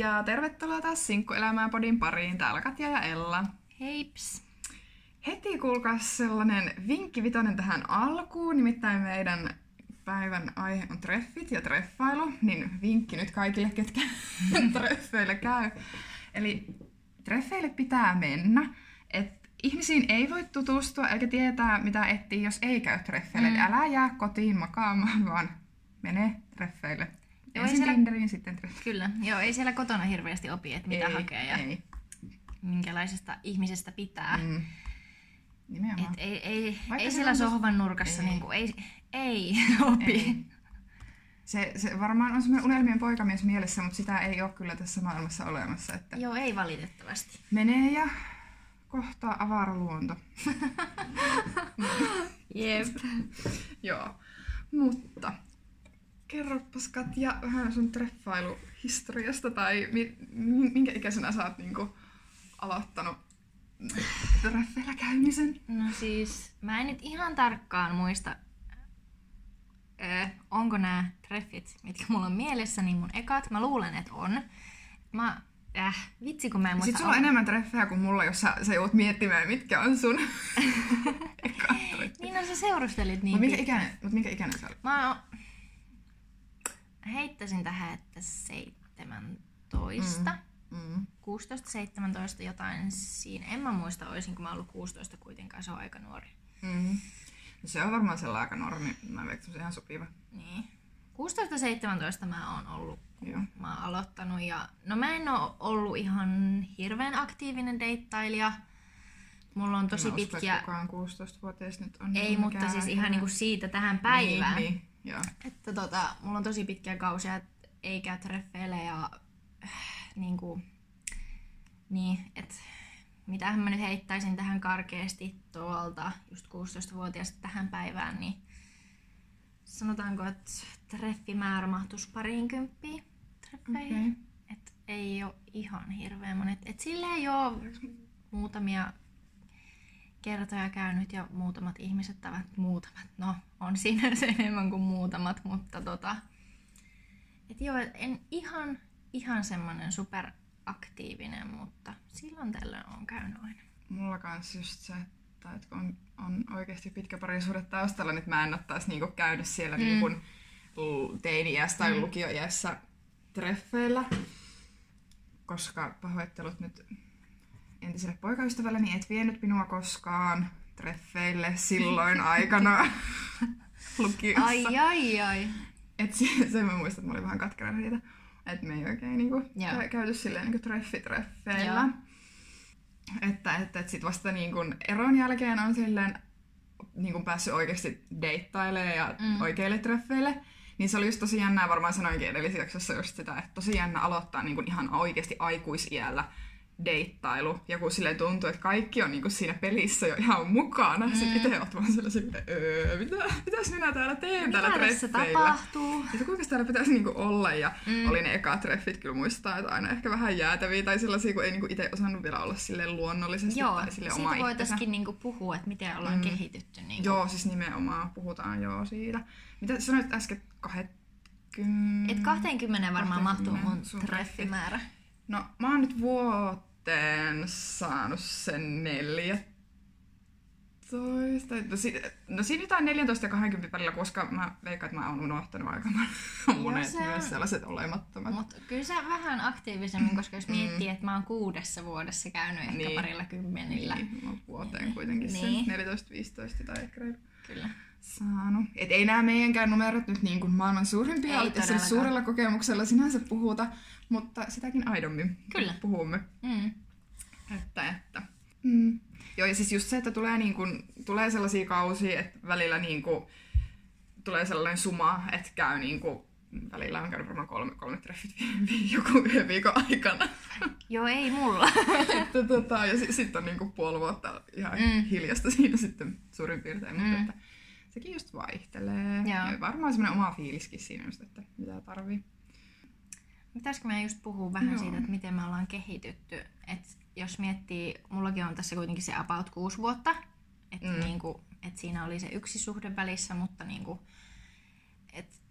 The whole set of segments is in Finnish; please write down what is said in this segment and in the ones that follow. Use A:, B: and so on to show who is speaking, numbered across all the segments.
A: Ja tervetuloa taas Sinkkuelämää podin pariin. Täällä Katja ja Ella.
B: Heips!
A: Heti kuulkaas sellainen vinkki vitonen tähän alkuun. Nimittäin meidän päivän aihe on treffit ja treffailu. Niin vinkki nyt kaikille, ketkä treffeille käy. Eli treffeille pitää mennä. Et ihmisiin ei voi tutustua eikä tietää mitä etsii, jos ei käy treffeille. Mm. Eli älä jää kotiin makaamaan, vaan mene treffeille.
B: Joo,
A: Ensin
B: siellä-
A: Tinderiin, sitten treffeille.
B: Kyllä, joo, ei siellä kotona hirveästi opi, että mitä
A: ei,
B: hakee ja
A: Ei.
B: minkälaisesta ihmisestä pitää. Mm.
A: Nimenomaan.
B: Et ei, ei,
A: Vaikka
B: ei siellä
A: tos-
B: sohvan nurkassa
A: ei.
B: ei, niinku, ei, ei opi.
A: Ei. Se, se varmaan on semmoinen unelmien poikamies mielessä, mutta sitä ei ole kyllä tässä maailmassa olemassa. Että
B: Joo, ei valitettavasti.
A: menee ja kohtaa avaraluonto.
B: Jep.
A: Joo. Mutta kerropas Katja vähän sun treffailuhistoriasta tai mi- mi- minkä ikäisenä sä oot niinku aloittanut treffeillä käymisen?
B: No siis, mä en nyt ihan tarkkaan muista, öö, onko nämä treffit, mitkä mulla on mielessä, niin mun ekat. Mä luulen, että on. Mä, äh, vitsi kun mä en muista.
A: Sitten sulla on
B: al-
A: enemmän treffejä kuin mulla, jos sä, sä joudut miettimään, mitkä on sun ekat treffit.
B: Niin no sä seurustelit niin
A: Mut minkä ikäinen, mut minkä ikäinen sä olit?
B: Mä oon- heittäisin tähän, että 17,
A: Mm.
B: 16-17 jotain siinä. En mä muista, olisin kun mä ollut 16 kuitenkaan, se on aika nuori.
A: Mm. No se on varmaan sellainen aika normi. Mä veikkaan, se ihan sopiva.
B: Niin. 16-17 mä oon ollut, kun
A: Joo.
B: mä oon aloittanut. Ja, no mä en oo ollut ihan hirveän aktiivinen deittailija. Mulla on tosi
A: Mä uskon,
B: pitkiä...
A: että kukaan 16-vuotias nyt on.
B: Ei, mutta siis ihan niinku siitä tähän päivään.
A: Niin, niin. Joo.
B: Että tota, mulla on tosi pitkiä kausia, että ei käy treffeille ja äh, niinku, niin, että mitähän mä nyt heittäisin tähän karkeasti tuolta just 16-vuotiaasta tähän päivään, niin sanotaanko, että treffimäärä mahtuisi pariinkymppiin treffeihin.
A: Okei.
B: Okay. Et ei ole ihan hirveän monet. Et sille ei ole muutamia kertoja käynyt ja muutamat ihmiset tavat muutamat. No, on siinä se enemmän kuin muutamat, mutta tota... Et joo, en ihan, ihan semmonen superaktiivinen, mutta silloin tällöin on käynyt aina.
A: Mulla kans just se, että et kun on, on oikeasti pitkä parisuhde taustalla, niin mä en ottaisi niinku käydä siellä mm. niinku teini-iässä tai mm. lukioiässä treffeillä. Koska pahoittelut nyt entiselle poikaystävälleni, et vienyt minua koskaan treffeille silloin aikana lukiossa.
B: Ai, ai, ai.
A: Et se, sen mä muistan, että mä olin vähän katkera siitä. Että me ei oikein niinku
B: Joo.
A: kä- käyty silleen niinku treffitreffeillä. Että, että, että sit vasta niinku eron jälkeen on silleen niinku päässyt oikeasti deittailemaan ja
B: Mm.
A: oikeille treffeille. Niin se oli just tosi jännää, varmaan sanoinkin edellisessä jaksossa just sitä, että tosi jännä aloittaa niinku ihan oikeasti aikuisiällä deittailu. Ja kun silleen tuntuu, että kaikki on niinku siinä pelissä jo ihan mukana. Mm. Sitten itse oot vaan sellaisen, öö, mitä, mitäs minä täällä teen täällä
B: Mitä tässä
A: treffeillä?
B: tapahtuu?
A: Että kuinka täällä pitäisi niinku olla ja
B: Mm.
A: oli ne ekat treffit kyllä muistaa, että aina ehkä vähän jäätäviä tai sellaisia, kun ei niinku itse osannut vielä olla silleen luonnollisesti
B: Joo,
A: tai
B: siitä
A: oma itsensä.
B: voitaisiin niinku puhua, että miten ollaan
A: Mm.
B: kehitytty. Niinku.
A: Joo, siis nimenomaan puhutaan joo siitä. Mitä sanoit äsken 20?
B: Et 20 varmaan mahtuu
A: 20
B: mun
A: sun
B: treffimäärä.
A: No mä oon nyt vuoteen saanut sen 14. No, si- no siinä jotain 14 ja 20 välillä, koska mä veikkaan, että mä oon unohtanut aika monet
B: se
A: myös sellaiset olemattomat.
B: Mutta kyllä sä vähän aktiivisemmin, koska jos miettii, että mä oon kuudessa vuodessa käynyt ehkä
A: Niin.
B: parilla kymmenillä.
A: Niin, mä oon vuoteen kuitenkin
B: Niin.
A: sen 14-15 tai ehkä
B: Kyllä.
A: Saanut. Et ei nämä meidänkään numerot nyt niin kuin maailman suurimpia,
B: Ei todellakaan.
A: suurella kokemuksella sinänsä puhuta, mutta sitäkin aidommin
B: Kyllä.
A: puhumme.
B: Mm.
A: Että, että. Mm. Joo, ja siis just se, että tulee, niin kuin, tulee sellaisia kausia, että välillä niin kuin, tulee sellainen suma, että käy niin kuin, välillä on käynyt varmaan kolme, kolme treffit joku yhden viikon aikana.
B: Joo, ei mulla.
A: että, tota, ja sitten sit on niin kuin puoli vuotta ihan
B: mm.
A: hiljasta siinä sitten suurin piirtein,
B: Mm.
A: mutta että sekin just vaihtelee.
B: Joo.
A: Ja varmaan semmoinen oma fiiliskin siinä just, että mitä tarvii.
B: Pitäisikö meidän just puhua vähän
A: Joo.
B: siitä, että miten me ollaan kehitytty? Et jos miettii, mullakin on tässä kuitenkin se about kuusi vuotta, että
A: Mm.
B: niinku, et siinä oli se yksi suhde välissä, mutta niinku, et,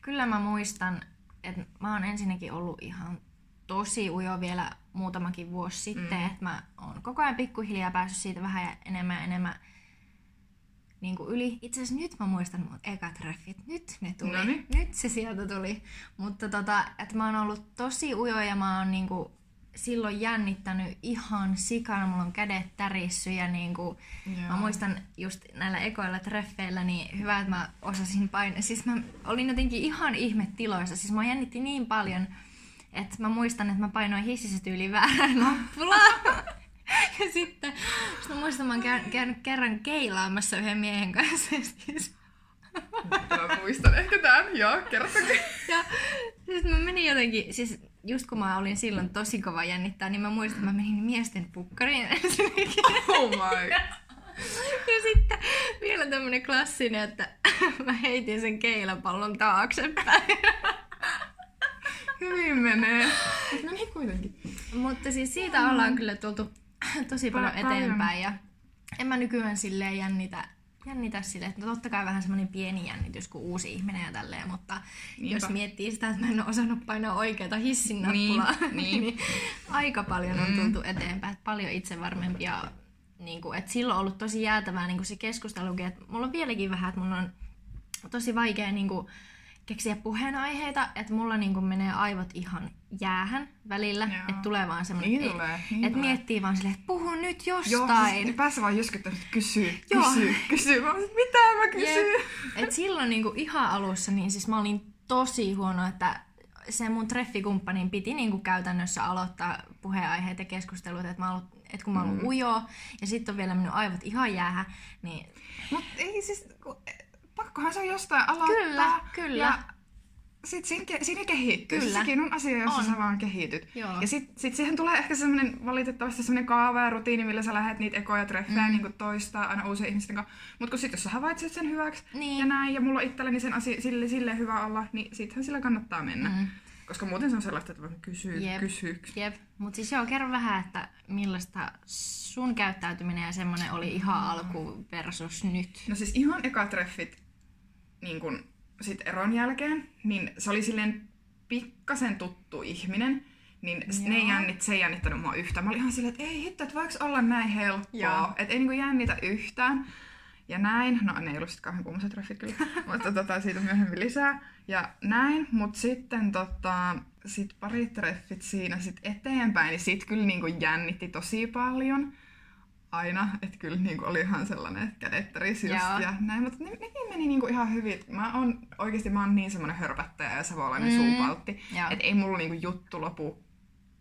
B: kyllä mä muistan, että mä oon ensinnäkin ollut ihan tosi ujo vielä muutamakin vuosi sitten, mm. että mä oon koko ajan pikkuhiljaa päässyt siitä vähän enemmän ja enemmän niin kuin yli. Itse asiassa nyt mä muistan mun ekat treffit. Nyt ne tuli.
A: Noniin.
B: Nyt se sieltä tuli. Mutta tota, että mä oon ollut tosi ujo ja mä oon niin kuin silloin jännittänyt ihan sikana. Mulla on kädet tärissy ja niin kuin,
A: Joo.
B: mä muistan just näillä ekoilla treffeillä, niin hyvä, että mä osasin painaa. Siis mä olin jotenkin ihan ihmetiloissa. Siis mä jännitti niin paljon, että mä muistan, että mä painoin hississä tyyliin väärään nappulaa. Ja sitten, sitten mä muistan, mä oon käy, käynyt kerran keilaamassa yhden miehen kanssa. Siis,
A: Mä muistan ehkä tämän, joo, kertokaa.
B: ja siis mä menin jotenkin, siis just kun mä olin silloin tosi kova jännittää, niin mä muistan, että mä menin miesten pukkariin ensinnäkin.
A: Oh my.
B: Ja sitten vielä tämmönen klassinen, että mä heitin sen keilapallon taaksepäin.
A: Hyvin menee. No niin kuitenkin.
B: Mutta siis siitä ollaan kyllä tultu tosi paljon
A: Paljon.
B: eteenpäin ja en mä nykyään silleen jännitä, jännitä silleen, että no totta kai vähän semmoinen pieni jännitys kuin uusi ihminen ja tälleen, mutta
A: Niinpä.
B: jos miettii sitä, että mä en ole osannut painaa oikeata hissin nappulaa,
A: Niin, niin.
B: niin aika paljon on tultu eteenpäin, että paljon itsevarmempia, niin kuin, että silloin on ollut tosi jäätävää niin kuin se keskustelukin, että mulla on vieläkin vähän, että mun on tosi vaikea niin kuin, keksiä puheenaiheita, että mulla niin kuin, menee aivot ihan jäähän välillä,
A: Joo.
B: että tulee vaan semmoinen,
A: Niin tulee, niin
B: että miettii vaan silleen, että puhu nyt
A: Joo,
B: jostain.
A: siis päässä vaan jyskyttää, että kysyy,
B: Joo.
A: kysyy, kysyy. Mä olisin, mitä mä kysyn?
B: Et silloin niinku ihan alussa, niin siis mä olin tosi huono, että se mun treffikumppanin piti niinku käytännössä aloittaa puheenaiheet ja keskustelut, että mä ollut, et kun mä oon ollut ujo ja sitten on vielä mennyt aivot ihan jäähän, niin
A: Mut ei siis, kun, pakkohan se on jostain aloittaa.
B: Kyllä, kyllä.
A: Ja sit siinä, ke- siinä kehittyy.
B: Kyllä.
A: Sekin on asia, jossa
B: On.
A: sä vaan kehityt.
B: Joo.
A: Ja sit, sit siihen tulee ehkä semmoinen valitettavasti semmoinen kaava ja rutiini, millä sä lähdet niitä ekoja treffejä mm. niin toistaa aina uusien ihmisten kanssa. Mut kun sit jos sä havaitset sen hyväksi
B: Niin.
A: ja näin, ja mulla on itselleni sen asia, sille, sille hyvä olla, niin sittenhän sillä kannattaa mennä. Mm. Koska muuten se on sellaista, että vaan kysyy,
B: Jep.
A: kysyy.
B: jep. Mutta siis joo, kerro vähän, että millaista sun käyttäytyminen ja semmoinen oli ihan alku versus nyt.
A: No siis ihan eka treffit niin kun sit eron jälkeen, niin se oli silleen pikkasen tuttu ihminen, niin s- ne ei
B: Joo.
A: jännit, se ei jännittänyt mua yhtään. Mä olin ihan silleen, että ei hitto, että voiko olla näin
B: Joo.
A: helppoa, että ei niinku jännitä yhtään. Ja näin, no ne ei ollut sit kauhean treffit kyllä, mutta tota, siitä myöhemmin lisää. Ja näin, mutta sitten tota, sit pari treffit siinä sit eteenpäin, niin sit kyllä niinku jännitti tosi paljon aina, että kyllä niinku oli ihan sellainen, että kädet just
B: Joo.
A: ja näin, mutta ne, nekin meni niinku ihan hyvin. Mä oon oikeesti mä oon niin semmoinen hörpättäjä ja savolainen
B: Mm.
A: suupaltti, että ei mulla niinku juttu lopu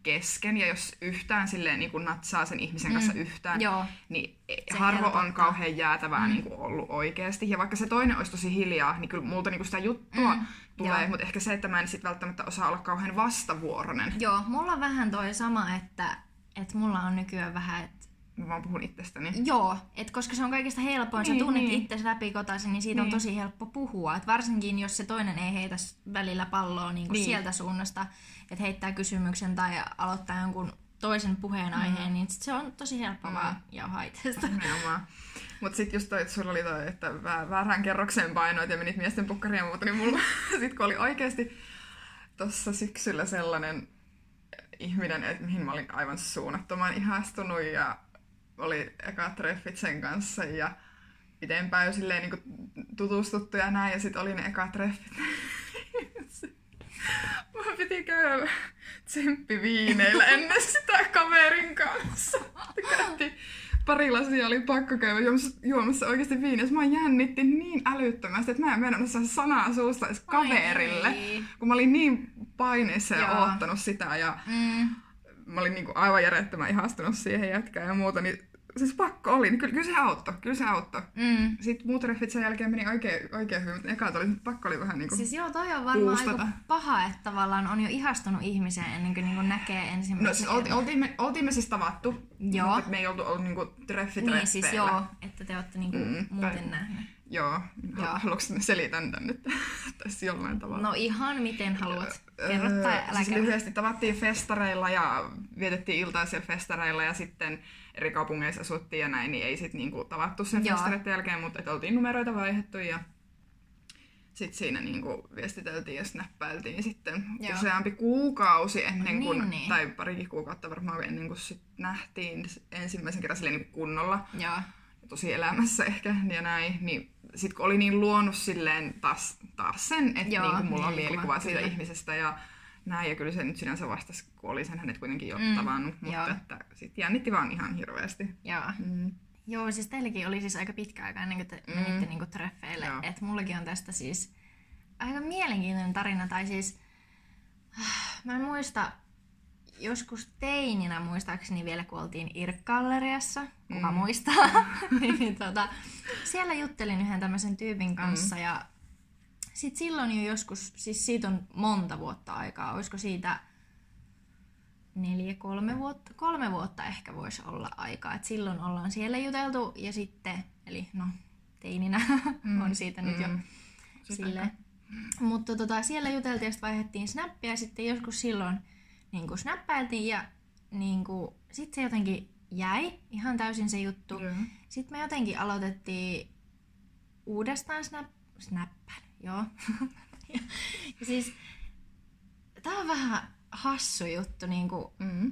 A: kesken ja jos yhtään silleen niinku natsaa sen ihmisen kanssa
B: Mm.
A: yhtään,
B: Joo.
A: niin
B: Se
A: harvo
B: helpottaa.
A: on kauhean jäätävää mm. niinku ollut oikeasti. Ja vaikka se toinen olisi tosi hiljaa, niin kyllä multa niinku sitä juttua
B: Mm.
A: tulee,
B: Joo.
A: mutta ehkä se, että mä en sit välttämättä osaa olla kauhean vastavuoroinen.
B: Joo, mulla on vähän toi sama, että, että mulla on nykyään vähän, että
A: Mä vaan puhun itsestäni.
B: Joo, et koska se on kaikista helpoin, niin, sä tunnet niin. itsesi läpikotaisin, niin siitä niin. on tosi helppo puhua. Et varsinkin jos se toinen ei heitä välillä palloa niin niin. Sieltä suunnasta, että heittää kysymyksen tai aloittaa jonkun toisen puheenaiheen, mm. niin sit se on tosi helppo mm. Vaan jauhaa itsestä.
A: Nimenomaan. Mut sit just toi, että sulla oli toi, että vä- väärään kerrokseen painoit ja menit miesten pukkariin ja muuta, niin mulla sit kun oli oikeesti tossa syksyllä sellainen ihminen, että mihin mä olin aivan suunnattoman ihastunut ja oli eka treffit sen kanssa ja pitempään jo silleen niin tutustuttu ja näin ja sit oli ne eka treffit. Mä piti käydä tsemppiviineillä ennen sitä kaverin kanssa. Käytiin pari lasia oli pakko käydä juomassa, juomassa oikeasti viiniä. Mä jännitti niin älyttömästi, että mä en mennä saada sanaa suusta edes kaverille.
B: ei.
A: Kun mä olin niin paineissa ja
B: Joo.
A: oottanut sitä ja
B: Mm.
A: Mä olin niinku aivan järjettömän ihastunut siihen jätkään ja muuta, niin siis pakko oli. Niin kyllä, kyllä se auttoi, kyllä se auttoi.
B: Mm.
A: Sitten muut treffit sen jälkeen meni oikein, oikein hyvin, mutta ekat oli, pakko oli vähän niinku...
B: Siis joo, toi on varmaan aika
A: Boostata.
B: paha, että tavallaan on jo ihastunut ihmiseen ennen kuin, niin kuin näkee ensimmäisen
A: No siis oltiin, oltiin, me, oltiin me siis tavattu,
B: Joo.
A: mutta me ei oltu ollut niinku treffitreffeillä.
B: Niin siis joo, että te olette niinku
A: Mm,
B: muuten
A: tai-
B: nähneet.
A: Joo.
B: Joo.
A: Haluatko selitän tän nyt tässä jollain tavalla?
B: No ihan miten haluat. Kerro tai
A: Öö,
B: älä
A: siis lyhyesti tavattiin festareilla ja vietettiin iltaa siellä festareilla ja sitten eri kaupungeissa asuttiin ja näin, niin ei sit niinku tavattu sen
B: Joo.
A: festareiden jälkeen, mutta et oltiin numeroita vaihdettu ja sitten siinä niinku viestiteltiin ja snappailtiin sitten
B: Joo.
A: useampi kuukausi ennen kuin,
B: Niin, niin.
A: tai parikin kuukautta varmaan ennen kuin sit nähtiin ensimmäisen kerran niinku kunnolla
B: Joo.
A: tosi elämässä ehkä ja näin, niin sit kun oli niin luonut silleen taas, taas sen, että
B: Joo,
A: niin mulla on
B: mielikuva,
A: mielikuva siitä
B: kyllä.
A: ihmisestä ja näin, ja kyllä se nyt sinänsä vastasi, kun oli sen hänet kuitenkin jo
B: Mm,
A: tavannut, mutta
B: joo.
A: että sit jännitti vaan ihan hirveästi.
B: Joo.
A: Mm.
B: Joo, siis teilläkin oli siis aika pitkä aika ennen kuin te
A: Mm.
B: menitte niinku treffeille. Että mullakin on tästä siis aika mielenkiintoinen tarina. Tai siis, mä en muista, joskus teininä muistaakseni vielä, kun oltiin Irk-galleriassa, kuka
A: Mm.
B: muistaa, niin tota, siellä juttelin yhden tämmöisen tyypin kanssa
A: Mm.
B: ja sit silloin jo joskus, siis siitä on monta vuotta aikaa, olisiko siitä neljä, kolme vuotta, kolme vuotta ehkä voisi olla aikaa. Et silloin ollaan siellä juteltu ja sitten, eli no teininä
A: Mm,
B: on siitä nyt jo
A: mm.
B: Sille. Mutta tota, siellä juteltiin ja sitten vaihdettiin snappia ja sitten joskus silloin niin kuin snappailtiin ja niin kuin, sitten se jotenkin jäi ihan täysin se juttu.
A: Joo.
B: Sitten me jotenkin aloitettiin uudestaan snap, snappail, joo. ja, siis tää on vähän hassu juttu, niin kuin,
A: Mm.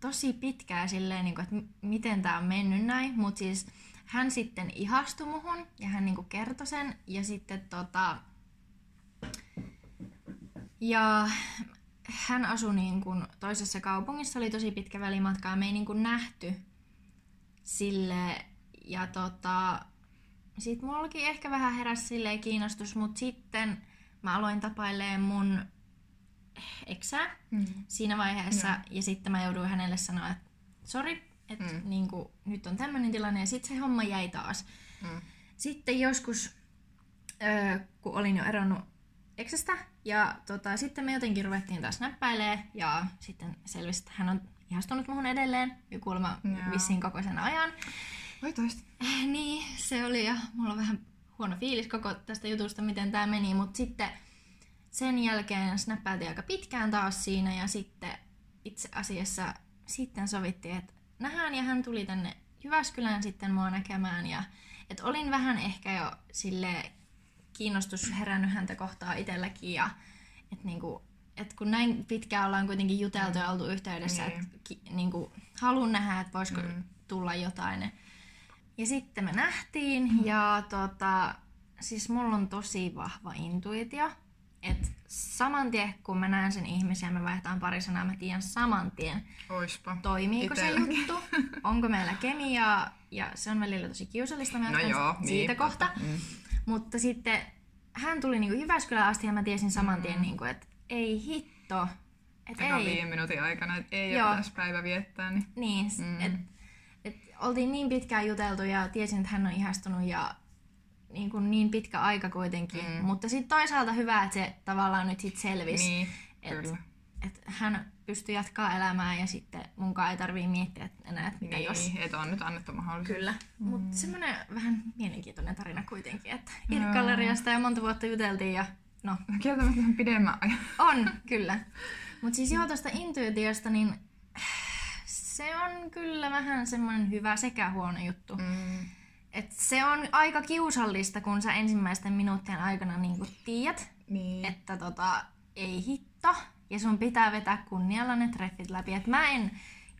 B: tosi pitkää silleen, niin kuin, että miten tämä on mennyt näin, mutta siis hän sitten ihastui muhun ja hän niin kuin kertoi sen ja sitten tota... Ja hän asui niin kuin toisessa kaupungissa, oli tosi pitkä välimatka ja me ei niin kuin nähty sille ja tota... Sit mullakin ehkä vähän heräsi silleen kiinnostus, mutta sitten mä aloin tapailemaan mun eksää
A: Mm.
B: siinä vaiheessa. Ja sitten mä jouduin hänelle sanoa, että sori, että
A: Mm.
B: mm. niin kuin, nyt on tämmöinen tilanne. Ja sitten se homma jäi taas.
A: Mm.
B: Sitten joskus, öö, kun olin jo eronnut eksestä, ja tota, sitten me jotenkin ruvettiin taas näppäilee ja sitten selvisi, että hän on ihastunut muhun edelleen, ja kuulemma
A: Joo.
B: vissiin koko sen ajan.
A: Voi toista.
B: Eh, Niin, se oli ja mulla on vähän huono fiilis koko tästä jutusta, miten tämä meni, mutta sitten sen jälkeen snappailtiin aika pitkään taas siinä ja sitten itse asiassa sitten sovittiin, että nähdään ja hän tuli tänne Jyväskylään sitten mua näkemään ja että olin vähän ehkä jo sille kiinnostus herännyt häntä kohtaa itselläkin ja että niinku, et kun näin pitkään ollaan kuitenkin juteltu ja oltu yhteydessä,
A: Niin.
B: että ki, niinku, haluan nähdä, että voisiko
A: Mm.
B: tulla jotain. Ja sitten me nähtiin ja tota, siis mulla on tosi vahva intuitio. Että saman tien kun mä näen sen ihmisen ja me vaihdetaan pari sanaa, mä tiedän saman tien,
A: Oispa.
B: toimiiko se
A: Itelläkin.
B: juttu, onko meillä kemiaa ja se on välillä tosi kiusallista, mä
A: No joo,
B: siitä
A: niin,
B: kohta.
A: Mm.
B: Mutta sitten hän tuli niinku Jyväskylään asti ja mä tiesin saman tien, niinku, että ei hitto, että
A: Eka
B: ei.
A: viiden minuutin aikana, että ei
B: Joo.
A: ole tässä päivä viettää, niin
B: Niin,
A: Mm.
B: mm. että et oltiin niin pitkään juteltu ja tiesin, että hän on ihastunut ja niin, kuin niin pitkä aika kuitenkin.
A: Mm.
B: Mm. Mutta sitten toisaalta hyvä, että se tavallaan nyt sit selvisi,
A: niin,
B: Et-
A: kyllä.
B: Että hän pystyy jatkaa elämää ja sitten munkaan ei tarvii miettiä enää, että mitä
A: Niin,
B: jos.
A: että on nyt annettu mahdollisuus.
B: Kyllä, mm. mutta semmoinen vähän mielenkiintoinen tarina kuitenkin, että
A: Joo.
B: Irk-galleriasta ja monta vuotta juteltiin ja no
A: Kieltämättä vähän pidemmän ajan.
B: on, kyllä. Mutta siis joo, tuosta intuitiosta, niin se on kyllä vähän semmoinen hyvä sekä huono juttu.
A: Mm.
B: Et se on aika kiusallista, kun sä ensimmäisten minuuttien aikana niin tiedät,
A: Niin.
B: että tota, ei hitto, ja sun pitää vetää kunnialla ne treffit läpi. Et mä en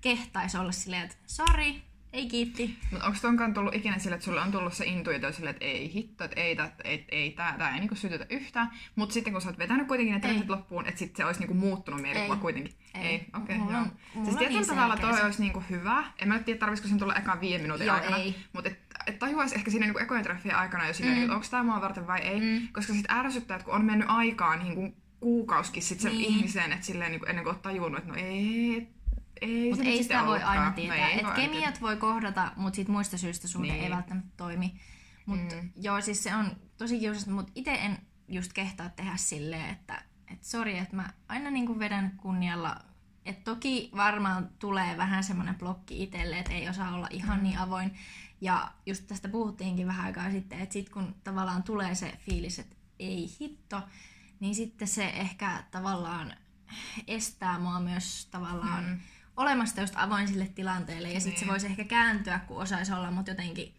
B: kehtaisi olla silleen, että sori, ei kiitti.
A: Mutta onko tonkaan tullut ikinä sille, että sulle on tullut se intuitio sille, että ei hitto, että ei, tää, ei, ei tää, tää ei niinku sytytä yhtään. Mutta sitten kun sä oot vetänyt kuitenkin ne treffit
B: Ei.
A: loppuun, että sitten se olisi niinku muuttunut mielikuva
B: Ei.
A: kuitenkin.
B: Ei.
A: okei.
B: Mulla
A: joo.
B: on- mulla
A: siis tietyllä
B: niin
A: tavalla toi olisi niinku hyvä. En mä tiedä, tarvitsisiko sen tulla ekan viiden minuutin
B: Joo,
A: aikana.
B: ei.
A: Mutta et, et tajuaisi ehkä siinä niinku ekojen treffien aikana jo silleen,
B: Mm.
A: että onko tämä mua varten vai ei.
B: Mm.
A: Koska sitten ärsyttää, että kun on mennyt aikaa niin kuin kuukauskin sit sen
B: Niin.
A: ihmiseen, että silleen niin kuin ennen kuin oot tajunnut, että no ei, ei
B: Mutta ei sitä voi aina
A: No
B: tietää.
A: ei
B: Et
A: voi aina
B: kemiat voi kohdata, mutta sit muista syistä suhde
A: Niin.
B: ei välttämättä toimi. Mutta
A: Mm.
B: mm. joo, siis se on tosi kiusallista, mutta itse en just kehtaa tehdä silleen, että et sori, että mä aina niinku vedän kunnialla. Et toki varmaan tulee vähän semmoinen blokki itselle, että ei osaa olla ihan
A: Mm.
B: niin avoin. Ja just tästä puhuttiinkin vähän aikaa sitten, että sit kun tavallaan tulee se fiilis, että ei hitto, niin sitten se ehkä tavallaan estää mua myös tavallaan
A: Mm.
B: olemasta just avoin sille tilanteelle. Ja sitten se
A: Niin.
B: voisi ehkä kääntyä, kun osaisi olla, mutta jotenkin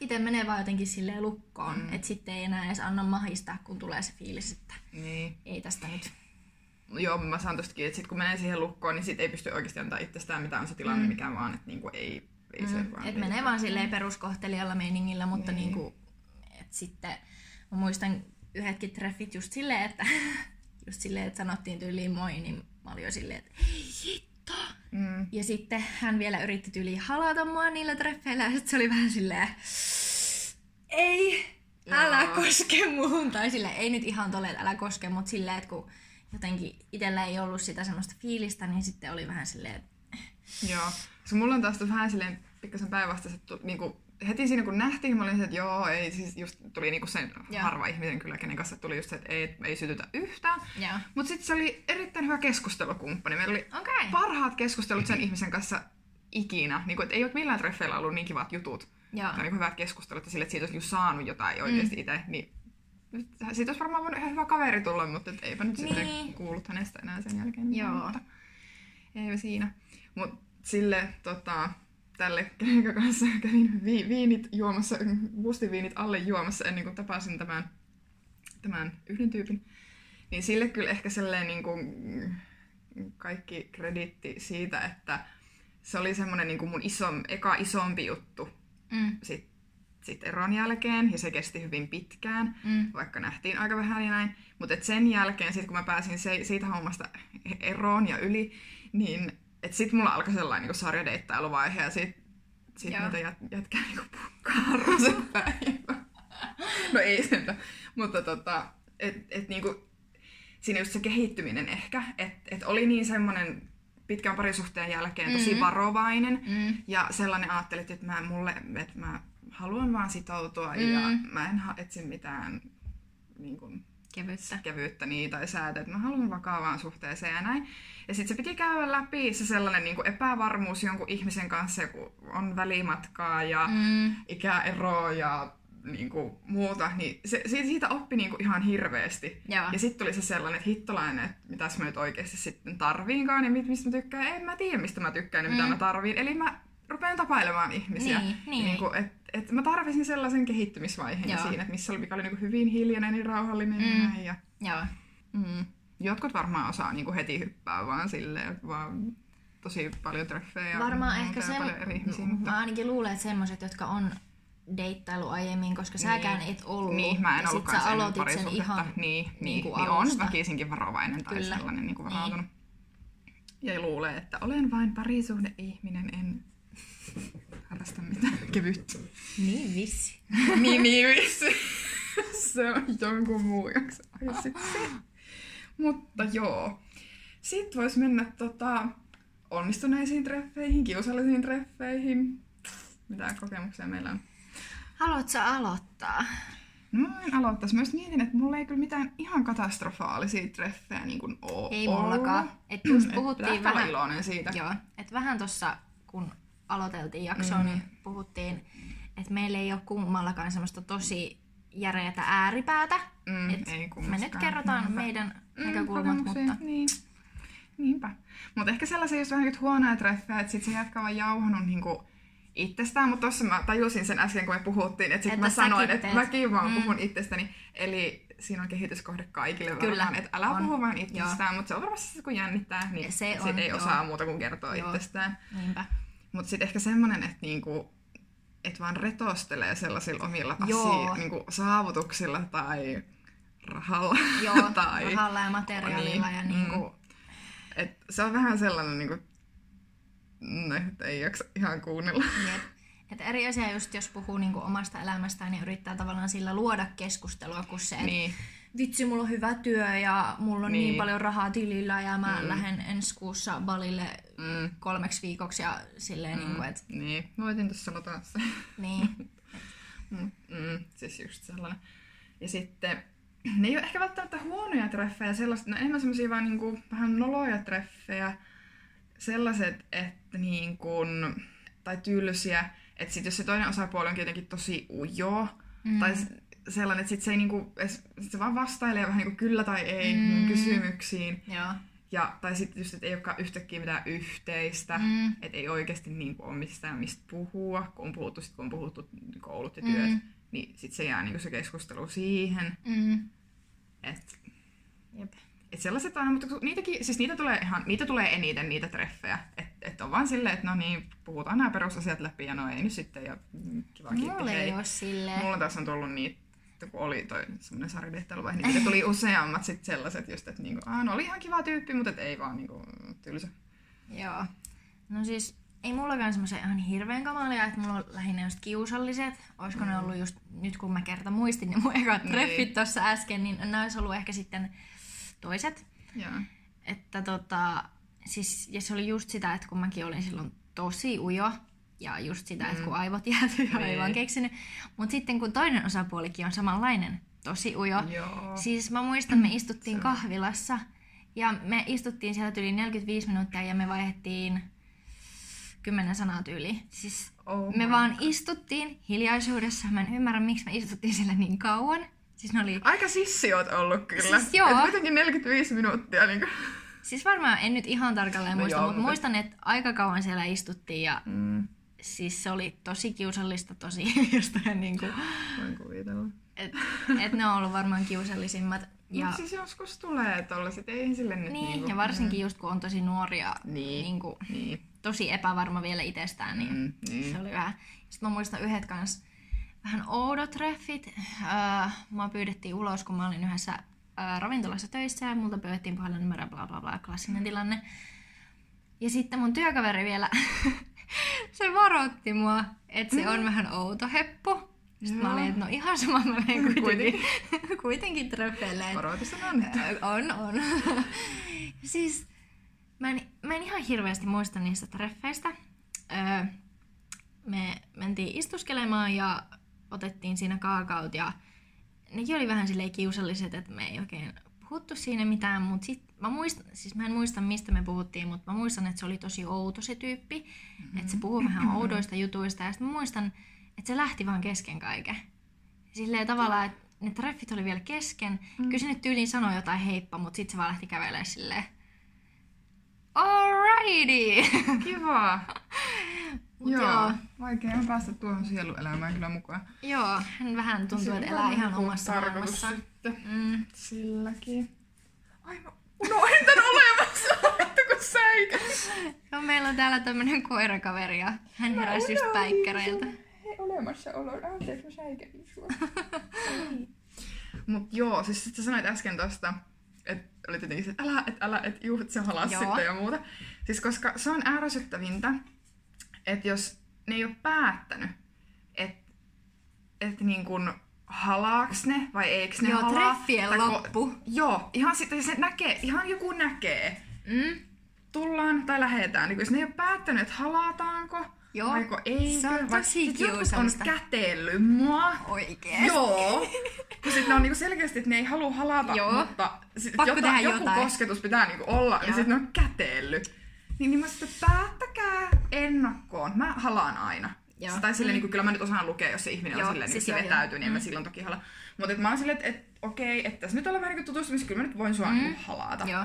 B: itse menee vaan jotenkin silleen lukkoon, mm. että sitten ei enää edes anna mahista, kun tulee se fiilis, että
A: Niin.
B: ei tästä nyt.
A: Joo, mä saan tostakin, että sit kun menee siihen lukkoon, niin sit ei pysty oikeasti antaa itsestään mitään on se tilanne, mm. mikä vaan, että niinku ei, ei se
B: Mm.
A: vaan...
B: Et menee
A: se-
B: vaan silleen peruskohtelijalla meiningillä, mutta
A: niin.
B: niinku, et sitten mä muistan yhdetkin treffit just silleen, että just silleen, että sanottiin tyyliin moi, niin mä olin jo silleen, että ei hitto.
A: Mm.
B: Ja sitten hän vielä yritti tyyliin halata mua niillä treffeillä ja se oli vähän silleen, ei, älä
A: Joo.
B: koske muuhun. Tai silleen, ei nyt ihan tolle, että älä koske, mutta silleen, että kun jotenkin itsellä ei ollut sitä semmoista fiilistä, niin sitten oli vähän silleen, että
A: Joo. Koska mulla on taas vähän silleen pikkasen päinvastaiset, niinku, heti siinä kun nähtiin, mä olin se, että joo, ei, siis just tuli niinku sen
B: Joo.
A: harva ihmisen kyllä, kenen kanssa tuli just se, että ei, ei sytytä yhtään.
B: joo.
A: Mutta sitten se oli erittäin hyvä keskustelukumppani. Meillä oli.
B: Okay.
A: parhaat keskustelut sen ihmisen kanssa ikinä. Niinku, et ei ole millään treffeillä ollut niin kivat jutut.
B: Joo.
A: Tai niinku hyvät keskustelut ja sille, että siitä olisi saanut jotain oikeasti mm. itse. Niin siitä olisi varmaan voinut ihan hyvä kaveri tulla, mutta et eipä nyt niin. Sitten kuullut hänestä enää sen jälkeen.
B: Joo.
A: Mutta ei siinä. Mutta sille tota, tälle, kenen kanssa kävin vi- viinit juomassa, bustiviinit alle juomassa ennen kuin tapasin tämän, tämän yhden tyypin, niin sille kyllä ehkä sellainen niin kuin, kaikki krediitti siitä, että se oli semmoinen niin kuin mun iso, eka isompi juttu
B: Mm.
A: sit, sit eron jälkeen, ja se kesti hyvin pitkään,
B: Mm.
A: vaikka nähtiin aika vähän ja näin. Mutta sen jälkeen, sit kun mä pääsin se, siitä hommasta eroon ja yli, niin et sit mulla alkoi sellainen niin sarjadeittailuvaihe, ja sit, sit
B: Joo.
A: niitä jät, jätkää niinku pukkaa se päivä. No ei sentä, mutta tota, et, et niinku, siinä just se kehittyminen ehkä, että et oli niin semmoinen pitkän parisuhteen jälkeen tosi
B: Mhm.
A: varovainen,
B: Mm.
A: ja sellainen ajattelin, että mä, mulle, että mä haluan vaan sitoutua
B: Mm.
A: ja mä en etsi mitään niin kuin,
B: Kevyttä.
A: kevyttä niin, tai säätä, että mä haluan vakavaan suhteeseen ja näin. Ja sitten se piti käydä läpi se sellainen niin kuin epävarmuus jonkun ihmisen kanssa, kun on välimatkaa ja mm. Ikäeroa ja niin kuin, muuta, niin se, siitä, siitä oppi niin kuin ihan hirveästi.
B: Joo.
A: Ja sitten tuli se sellainen, että hittolainen, että mitäs mä nyt oikeasti sitten tarviinkaan ja mistä mä tykkään. En mä tiedä, mistä mä tykkään ja mitä
B: Mm.
A: mä tarviin. Eli mä rupean tapailemaan ihmisiä.
B: Niin, niin.
A: niin kuin, et, et mä tarvisin sellaisen kehittymisvaiheen
B: Joo.
A: siinä, että missä oli, mikä oli niin kuin hyvin hiljainen ja rauhallinen.
B: Mm.
A: Ja, näin, ja,
B: Joo.
A: mm. Jotkut varmaan osaa niin kuin heti hyppää vaan silleen, että vaan tosi paljon treffejä
B: Varmaan ehkä
A: ja
B: se,
A: paljon eri ihmisiä.
B: mä
A: Mutta...
B: ainakin luulen, että semmoiset, jotka on deittailu aiemmin, koska säkään et ollut.
A: Niin, mä en
B: ja sit sä
A: sen
B: aloitit sen ihan
A: niin, niin,
B: niin kuin
A: niin on väkisinkin varovainen tai
B: Kyllä.
A: sellainen niin kuin
B: Niin.
A: varautunut. Ja luulee, että olen vain parisuhde-ihminen, en harrasta mitään kevyttä.
B: Niin vissi.
A: niin, niin vissi. se on jonkun muu jakso. Mutta joo. Sitten vois mennä tota, onnistuneisiin treffeihin, kiusallisiin treffeihin. Mitä kokemuksia meillä on?
B: Haluatko aloittaa?
A: No mä en aloittaisi. Mä mietin, että mulla ei kyllä mitään ihan katastrofaalisia treffejä niin kuin oo
B: Ei mullakaan. Et just
A: Et
B: puhuttiin
A: olla
B: vähän...
A: iloinen siitä.
B: Joo, että vähän tuossa kun aloiteltiin jaksoa,
A: Mm.
B: niin puhuttiin, että meillä ei ole kummallakaan semmoista tosi järeätä ääripäätä.
A: Mm,
B: Et
A: ei
B: me nyt kerrotaan
A: Niinpä.
B: meidän
A: Mm,
B: näkökulmat, mutta
A: Niin. Niinpä. Mutta ehkä sellaisia just vähän nyt huonoja treffejä, että sit se jätkä on jauhanut niinku itsestään, mutta tossa mä tajusin sen äsken, kun me puhuttiin, että sit
B: Että
A: mä sanoin, että mäkin vaan
B: Mm.
A: puhun itsestäni. Eli siinä on kehityskohde kaikille
B: Kyllä,
A: varmaan, että älä
B: on.
A: puhu vain itsestään, mutta se on varmasti se, kun jännittää, niin
B: Se on,
A: ei
B: joo.
A: osaa muuta kuin kertoa
B: Joo.
A: itsestään.
B: niinpä.
A: Mutta sitten ehkä semmoinen, että niinku, et vaan retostelee sellaisilla omilla asio- niinku, saavutuksilla tai rahalla.
B: Joo,
A: tai,
B: rahalla ja materiaalilla
A: Niin,
B: ja niinku,
A: Et se on vähän sellainen, niinku, no, että ei jaksa ihan kuunnella.
B: jep. Et eri asia just, jos puhuu niinku omasta elämästään, niin yrittää tavallaan sillä luoda keskustelua, kun se,
A: Niin,
B: vitsi, mulla on hyvä työ ja mulla on niin,
A: Niin.
B: paljon rahaa tilillä ja mä
A: Mm.
B: lähden ensi kuussa balille
A: mm,
B: kolmeksi viikoksi ja silleen, mm. niin kuin, että
A: niin. Mä voitin tuossa sanoa
B: niin,
A: Mm, mm, siis just sellainen. Ja sitten, ne ei ole ehkä välttämättä huonoja treffejä, sellaista, ne on enemmän semmosia vaan niinku, vähän noloja treffejä. Sellaiset, että niin kuin, tai tylsiä, että sit jos se toinen osapuoli on jotenkin tosi ujo, mm. tai sellainen, että sit se, ei niinku, sit se vaan vastailee vähän niinku kyllä tai ei mm. mun kysymyksiin.
B: joo.
A: Ja, tai sitten just, että ei olekaan yhtäkkiä mitään yhteistä,
B: Mm.
A: että ei oikeasti niin kuin, ole mistään mistä puhua, kun on puhuttu, sit, kun on puhuttu koulut ja työt,
B: Mm.
A: niin sitten se jää niin kuin se keskustelu siihen,
B: Mm.
A: että
B: Jep.
A: et sellaiset aina, mutta niitäkin, siis niitä tulee, ihan, niitä tulee eniten niitä treffejä. Että et on vaan silleen, että no niin, puhutaan nämä perusasiat läpi ja no ei nyt sitten ja mm, kiva kiitti,
B: Mulla
A: hei.
B: ei ole silleen.
A: Mulla taas on tullut niitä, kun oli toi semmoinen saridehteluvaihe, niin niitä tuli useammat sit sellaiset just, että niinku, aah, no oli ihan kiva tyyppi, mutta et ei vaan niinku, tylsä.
B: Joo. No siis ei mullakaan semmoisia ihan hirveän kamalia, että mulla on lähinnä just kiusalliset. Olisiko ne ollut just, nyt kun mä kerta muistin ne mun ekat
A: Niin.
B: treffit tossa äsken, niin ne olisi ollut ehkä sitten toiset.
A: Joo.
B: Että tota, siis, ja se oli just sitä, että kun mäkin olin silloin tosi ujo, ja just sitä, että kun aivot jäätyy ja aivan keksinyt. Mutta sitten kun toinen osapuolikin on samanlainen, tosi ujo.
A: Joo.
B: Siis mä muistan, me istuttiin kahvilassa, ja me istuttiin siellä yli 45 minuuttia, ja me vaihdettiin kymmenen sanaa tyyli. Siis
A: Oh
B: me vaan istuttiin hiljaisuudessa. Mä en ymmärrä, miksi me istuttiin siellä niin kauan. Siis ne oli
A: Aika sissi oot ollut kyllä.
B: Siis joo.
A: Et kuitenkin 45 minuuttia. Niin kuin.
B: Siis varmaan en nyt ihan tarkalleen
A: No
B: muista,
A: joo,
B: mutta
A: mutta-
B: muistan, että aika kauan siellä istuttiin ja
A: Mm,
B: siis se oli tosi kiusallista, tosi hiljaista ja niinku,
A: voin kuvitella.
B: et, et ne on ollut varmaan kiusallisimmat. Ja,
A: Mut siis joskus tulee tollaset, ei sille nyt
B: niin,
A: niinku,
B: ja varsinkin just kun on tosi nuoria,
A: Niin.
B: niinku,
A: Niin.
B: tosi epävarma vielä itsestään, niin,
A: Mm, niin.
B: se oli vähän. Sitten mä muistan yhdet kans vähän oudot treffit. Äh, mua pyydettiin ulos, kun mä olin yhdessä äh, ravintolassa töissä ja multa pyydettiin puhelinnumero, bla bla bla, klassinen tilanne. Ja sitten mun työkaveri vielä, se varoitti mua, että se on vähän outo heppu. Sitten mä olin, että no ihan sama, mä menen kuitenkin, kuitenkin treffeille.
A: Varoitus on annettu.
B: On, on. siis mä en, mä en ihan hirveästi muista niistä treffeistä. Öö, me mentiin istuskelemaan ja otettiin siinä kaakaut ja nekin oli vähän silleen kiusalliset, että me ei oikein puhuttu siinä mitään, mutta sit mä muistan, siis mä en muista mistä me puhuttiin, mutta mä muistan, että se oli tosi outo se tyyppi, mm-hmm. että se puhui vähän oudoista jutuista ja sitten mä muistan, että se lähti vaan kesken kaiken. Silleen tavallaan, että ne treffit oli vielä kesken. Mm. Kyllä se nyt tyyliin sanoi jotain heippa, mutta sitten se vaan lähti kävelemään silleen. Alrighty!
A: Kiva. Joo.
B: joo.
A: Vaikea on päästä tuohon sieluelämään kyllä mukaan.
B: Joo, hän vähän tuntuu,
A: Siinä
B: että elää
A: joku
B: ihan omassa maailmassa.
A: Sitten.
B: Mm.
A: Silläkin. Ai mä unohdin tän olemassa. Kun säikä.
B: Joo, meillä on täällä tämmönen koirakaveri ja hän heräsi just päikkäreiltä.
A: Hei, olemassa olo. Anteeksi, mä säikäin sua. Mut joo, siis sit sä sanoit äsken tosta, että oli tietenkin se, että älä, et älä, et juu, et sä halas
B: Joo.
A: sitten ja muuta. Siis koska se on ärsyttävintä, että jos ne ei ole päättänyt, että et niin kun halaaks ne vai eiks ne
B: Joo,
A: halaa.
B: treffien
A: Tai ko-
B: loppu.
A: Joo, ihan sitten se näkee, ihan joku näkee.
B: Mm.
A: Tullaan tai lähetään, niin jos ne ei ole päättänyt, että halataanko,
B: Joo,
A: vaiko ei.
B: se on tosi
A: on kätellyt mua.
B: Oikeesti.
A: Joo. Kun sit ne on niinku selkeästi, että ne ei halua halata,
B: Joo.
A: mutta sit,
B: Pakko
A: jota,
B: tehdä
A: joku
B: jotain.
A: kosketus pitää niinku olla, niin
B: Joo.
A: sit ne on kätellyt. Niin, niin mä sitten päättäkää ennakkoon. Mä halaan aina.
B: Joo.
A: Tai silleen,
B: Mm.
A: niin kuin, kyllä mä nyt osaan lukea, jos se ihminen
B: Joo,
A: on silleen,
B: siis
A: niin se vetäytyy, niin en mä
B: Mm.
A: silloin toki hala. Mutta mä oon silleen, että et, okei, että tässä nyt ollaan vähän niin tutustumissa, kyllä mä nyt voin sua
B: Mm.
A: mm. halata.
B: Joo.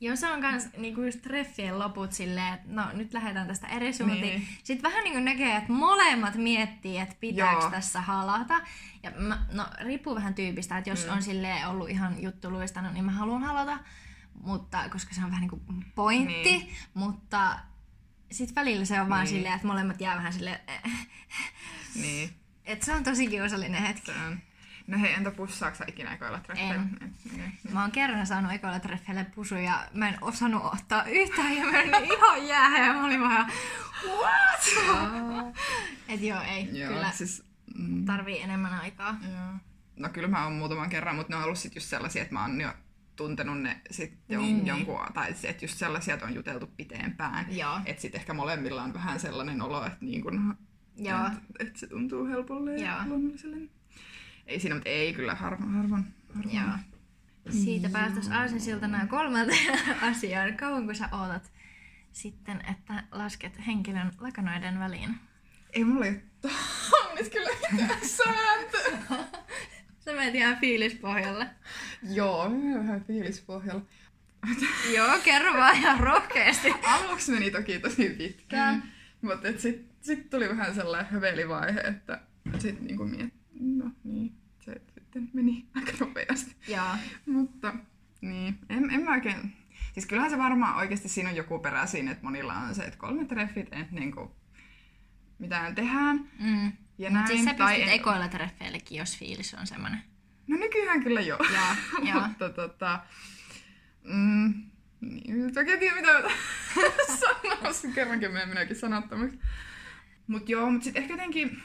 B: Joo, se on kans niinku just treffien loput silleen, että no nyt lähdetään tästä eri suuntiin.
A: Niin.
B: Sitten vähän niinku näkee, että molemmat miettii, että pitääkö
A: Joo.
B: tässä halata. Ja mä, no riippuu vähän tyypistä, että jos
A: Mm.
B: on silleen ollut ihan juttu luistanut, niin mä haluan halata. Mutta, koska se on vähän niinku pointti,
A: Niin.
B: mutta sitten välillä se on vaan
A: Niin.
B: silleen, että molemmat jää vähän silleen,
A: Niin.
B: että se on tosi kiusallinen hetki.
A: Se on. No hei, entä pussaaksa ikinä ekoilla treffeillä?
B: En.
A: Et, niin.
B: Mä oon kerran saanut ekoilla treffeille pusuja ja mä en osannut ottaa yhtään ja mä menin ihan jäähän ja mä olin vaan what? Et joo, ei.
A: Joo,
B: kyllä
A: siis... Mm,
B: tarvii enemmän aikaa.
A: joo. No kyllä mä oon muutaman kerran, mutta ne on ollut sit just sellaisia, että mä oon jo tuntenut ne sit jon,
B: Niin,
A: jonkun, tai että just sellaisia, että on juteltu pitempään. Että sit ehkä molemmilla on vähän sellainen olo, että niin kun, et, et se tuntuu helpolle ja
B: Joo.
A: luonnolliselle. Ei siinä, mutta ei kyllä harvoin, harvoin. harvoin.
B: Joo. Siitä päästäisiin aasinsiltana kolmanteen asiaan. Kauanko sä ootat sitten, että lasket henkilön lakanoiden väliin?
A: Ei mulla ei ole kyllä mitään sääntöä.
B: Sä menet ihan fiilispohjalle.
A: Joo, vähän fiilispohjalla.
B: Joo, kerro vaan ihan rohkeasti.
A: Aluksi meni toki tosi pitkään, mm. mutta sitten sit tuli vähän sellainen hövelivaihe, että sitten niinku miet... No niin, se sitten meni aika nopeasti.
B: Joo.
A: mutta niin, en, en mä oikein... Siis kyllähän se varmaan oikeasti siinä on joku perä siinä, että monilla on se, että kolme treffit ennen kuin mitään tehdään.
B: Mm.
A: Ja
B: Mut
A: näin,
B: siis sä
A: tai
B: pystyt
A: en-
B: ekoilla treffeillekin, jos fiilis on semmoinen.
A: No nykyään kyllä joo.
B: Joo, joo.
A: Mutta tota... Mm, niin, nyt oikein tiedä mitä sanoisin. Kerrankin menen minäkin sanottomaksi. Mut joo, mut sit ehkä jotenkin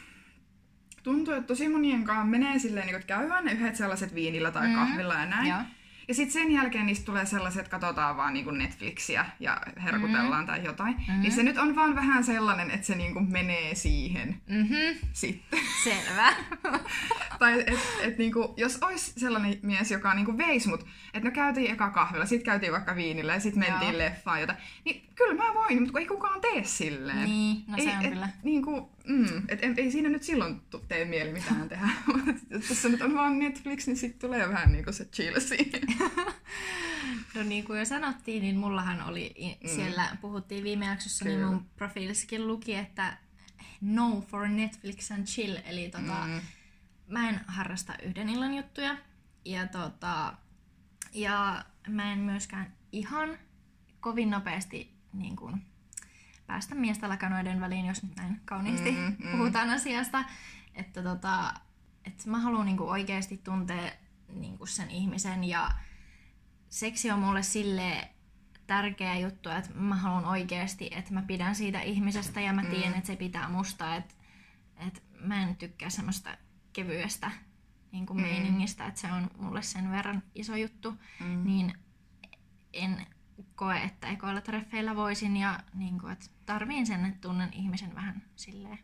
A: tuntuu, että tosi monien kanssa menee silleen, niin että käydään ne yhdet sellaiset viinillä tai
B: Mm.
A: kahvilla ja näin.
B: Joo.
A: Ja sitten sen jälkeen niistä tulee sellaiset, että katsotaan vaan niinku Netflixiä ja herkutellaan tai jotain.
B: Mm.
A: Niin se nyt on vaan vähän sellainen, että se niinku menee siihen
B: Mhm,
A: sitten.
B: selvä.
A: tai et, et niinku, jos olisi sellainen mies, joka niinku veisi mut, että no käytiin eka kahvilla, sitten käytiin vaikka viinillä ja sitten mentiin
B: Joo.
A: leffaan jotain, niin kyllä mä voin, mutta kun ei kukaan tee silleen.
B: Niin, no se
A: ei,
B: on
A: et,
B: kyllä.
A: Niinku, mm, et, ei, ei siinä nyt silloin tee mieli mitään tehdä. Jos tässä nyt on vaan Netflix, niin sitten tulee vähän niinku se chill siihen.
B: No niin kuin jo sanottiin, niin mullahan oli
A: Mm.
B: siellä, puhuttiin viime jaksossa, niin mun profiilissakin luki, että no for Netflix and chill, eli tota,
A: Mm.
B: mä en harrasta yhden illan juttuja, ja, tota, ja mä en myöskään ihan kovin nopeasti niin kuin, päästä miestä lakanoiden väliin, jos nyt näin kauniisti
A: Mm,
B: mm,
A: mm.
B: puhutaan asiasta. Että tota, että mä haluan niinku oikeasti tuntea niinku sen ihmisen ja seksi on mulle sille tärkeä juttu, että mä haluan oikeasti, että mä pidän siitä ihmisestä ja mä tiedän, että se pitää musta, että, että mä en tykkää semmoista kevyestä niin kuin
A: Mm.
B: meiningistä, että se on mulle sen verran iso juttu,
A: Mm.
B: niin en koe, että ekoilla treffeillä voisin ja niin kuin, että tarviin sen, että tunnen ihmisen vähän silleen.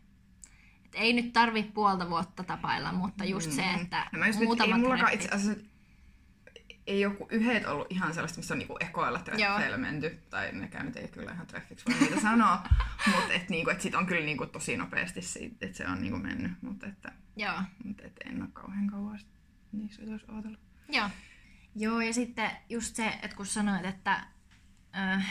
B: Et ei nyt tarvi puolta vuotta tapailla, mutta just se, että
A: no mä just nyt, ei mullakaan itse asiassa ei joku yhdet ollut ihan sellaista, missä on niinku ekoilla treffeillä menty. Tai nekään nyt ei kyllä ihan treffiksi voi niitä sanoa. Mutta et, niinku, et sit on kyllä niinku tosi nopeasti siitä, että se on niinku mennyt. Mutta että,
B: Joo.
A: mut et en ole kauhean kauan niissä jutuissa ootellut.
B: Joo. Joo, ja sitten just se, että kun sanoit, että äh,